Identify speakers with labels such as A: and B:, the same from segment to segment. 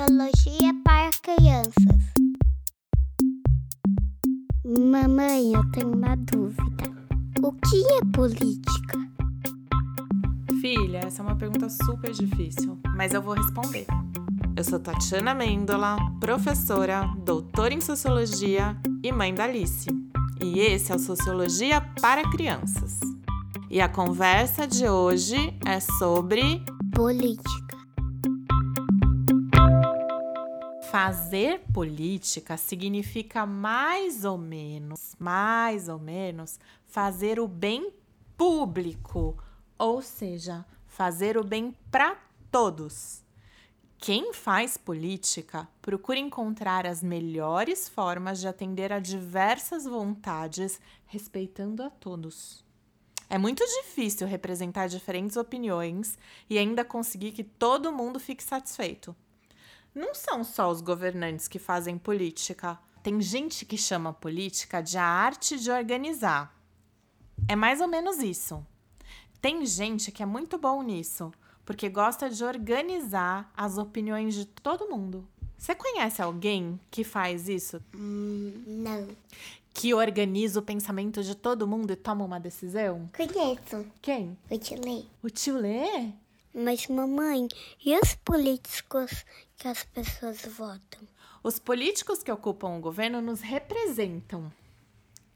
A: Sociologia para crianças. Mamãe, eu tenho uma dúvida. O que é política?
B: Filha, essa é uma pergunta super difícil, mas eu vou responder. Eu sou Tatiana Mendola, professora, doutora em sociologia e mãe da Alice. E esse é o Sociologia para Crianças. E a conversa de hoje é sobre
A: Política.
B: Fazer política significa mais ou menos, mais ou menos, fazer o bem público, ou seja, fazer o bem para todos. Quem faz política procura encontrar as melhores formas de atender a diversas vontades, respeitando a todos. É muito difícil representar diferentes opiniões e ainda conseguir que todo mundo fique satisfeito. Não são só os governantes que fazem política. Tem gente que chama política de a arte de organizar. É mais ou menos isso. Tem gente que é muito bom nisso, porque gosta de organizar as opiniões de todo mundo. Você conhece alguém que faz isso?
A: Hum, não.
B: Que organiza o pensamento de todo mundo e toma uma decisão?
A: Conheço.
B: Quem?
A: Eu te leio.
B: O tio Lê?
A: Mas, mamãe, e os políticos que as pessoas votam?
B: Os políticos que ocupam o governo nos representam.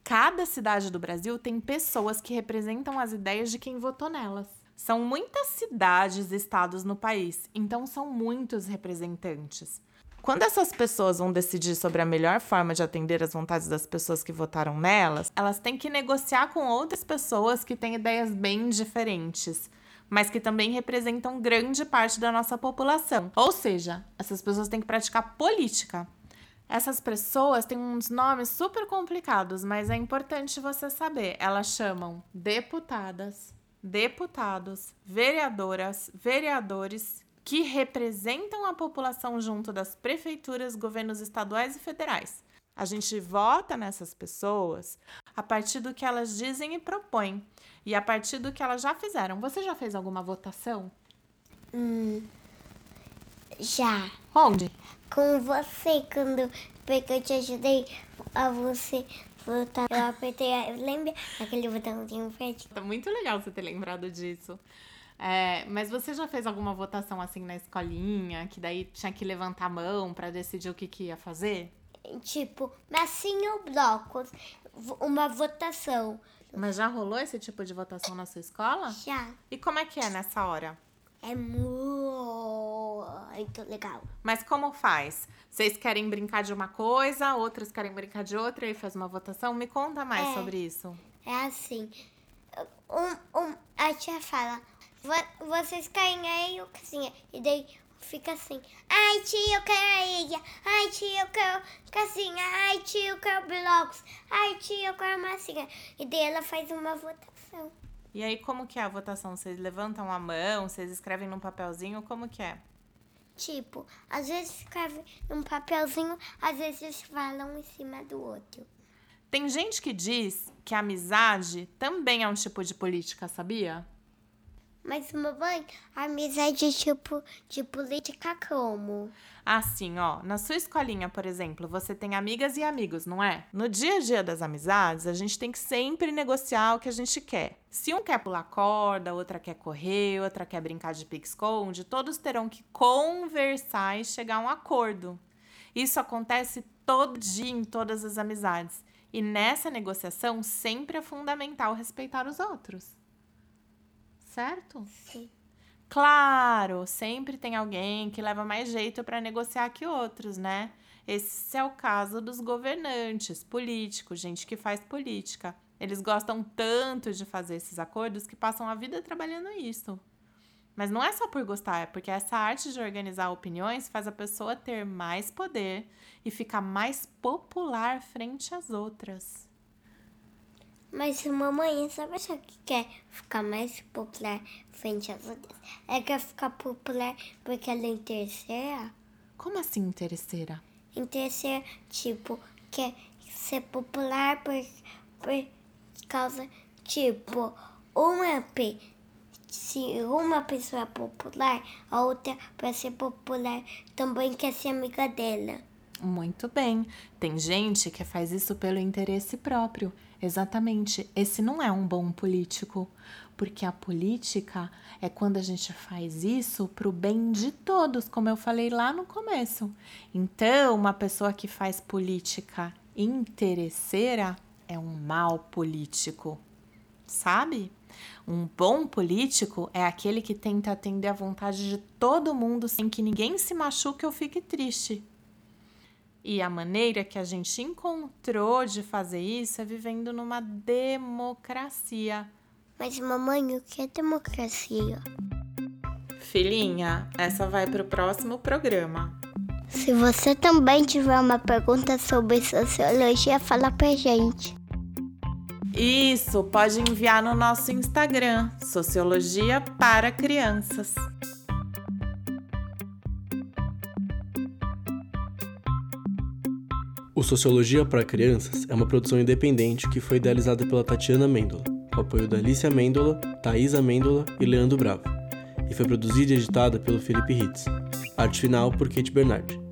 B: Cada cidade do Brasil tem pessoas que representam as ideias de quem votou nelas. São muitas cidades e estados no país, então são muitos representantes. Quando essas pessoas vão decidir sobre a melhor forma de atender as vontades das pessoas que votaram nelas, elas têm que negociar com outras pessoas que têm ideias bem diferentes, mas que também representam grande parte da nossa população. Ou seja, essas pessoas têm que praticar política. Essas pessoas têm uns nomes super complicados, mas é importante você saber. Elas chamam deputadas, deputados, vereadoras, vereadores que representam a população junto das prefeituras, governos estaduais e federais. A gente vota nessas pessoas a partir do que elas dizem e propõem e a partir do que elas já fizeram. Você já fez alguma votação?
A: Hum, já.
B: Onde?
A: Com você, quando porque eu te ajudei a você votar, eu apertei, lembra aquele botãozinho verde?
B: Tá muito legal você ter lembrado disso. É, mas você já fez alguma votação assim na escolinha, que daí tinha que levantar a mão pra decidir o que, que ia fazer?
A: Tipo, massinha ou blocos, uma votação.
B: Mas já rolou esse tipo de votação na sua escola?
A: Já.
B: E como é que é nessa hora?
A: É muito legal.
B: Mas como faz? Vocês querem brincar de uma coisa, outros querem brincar de outra e faz uma votação? Me conta mais
A: É.
B: sobre isso.
A: É assim. Um, um, a tia fala, "Vo- vocês querem aí ou casinha? E daí fica assim, ai tia, eu quero a ilha, ai tia, eu quero casinha, ai tia, eu quero blocos, ai tia, eu quero massinha. E daí ela faz uma votação.
B: E aí, como que é a votação? Vocês levantam a mão, vocês escrevem num papelzinho, como que é?
A: Tipo, às vezes escreve num papelzinho, às vezes falam um em cima do outro.
B: Tem gente que diz que a amizade também é um tipo de política, sabia?
A: Mas, mamãe, amizade é tipo de política como?
B: Assim, ó, na sua escolinha, por exemplo, você tem amigas e amigos, não é? No dia a dia das amizades, a gente tem que sempre negociar o que a gente quer. Se um quer pular corda, outra quer correr, outra quer brincar de pique-esconde, todos terão que conversar e chegar a um acordo. Isso acontece todo dia em todas as amizades. E nessa negociação, sempre é fundamental respeitar os outros. Certo?
A: Sim.
B: Claro, sempre tem alguém que leva mais jeito para negociar que outros, né? Esse é o caso dos governantes, políticos, gente que faz política. Eles gostam tanto de fazer esses acordos que passam a vida trabalhando isso. Mas não é só por gostar, é porque essa arte de organizar opiniões faz a pessoa ter mais poder e ficar mais popular frente às outras.
A: Mas mamãe, sabe o que quer ficar mais popular frente às outras? É quer ficar popular porque ela é em terceira?
B: Como assim interesseira?
A: Em terceira, tipo, quer ser popular por, por causa, tipo, uma P. se uma pessoa é popular, a outra, para ser popular, também quer ser amiga dela.
B: Muito bem. Tem gente que faz isso pelo interesse próprio. Exatamente. Esse não é um bom político. Porque a política é quando a gente faz isso para o bem de todos, como eu falei lá no começo. Então, uma pessoa que faz política interesseira é um mau político. Sabe? Um bom político é aquele que tenta atender a vontade de todo mundo sem que ninguém se machuque ou fique triste. E a maneira que a gente encontrou de fazer isso é vivendo numa democracia.
A: Mas, mamãe, o que é democracia?
B: Filhinha, essa vai para o próximo programa.
A: Se você também tiver uma pergunta sobre sociologia, fala pra gente.
B: Isso, pode enviar no nosso Instagram, Sociologia para Crianças.
C: O Sociologia para Crianças é uma produção independente que foi idealizada pela Tatiana Mendola, com apoio da Alicia Mendola, Thaisa Mendola e Leandro Bravo, e foi produzida e editada pelo Felipe Ritz. Arte final por Kate Bernardi.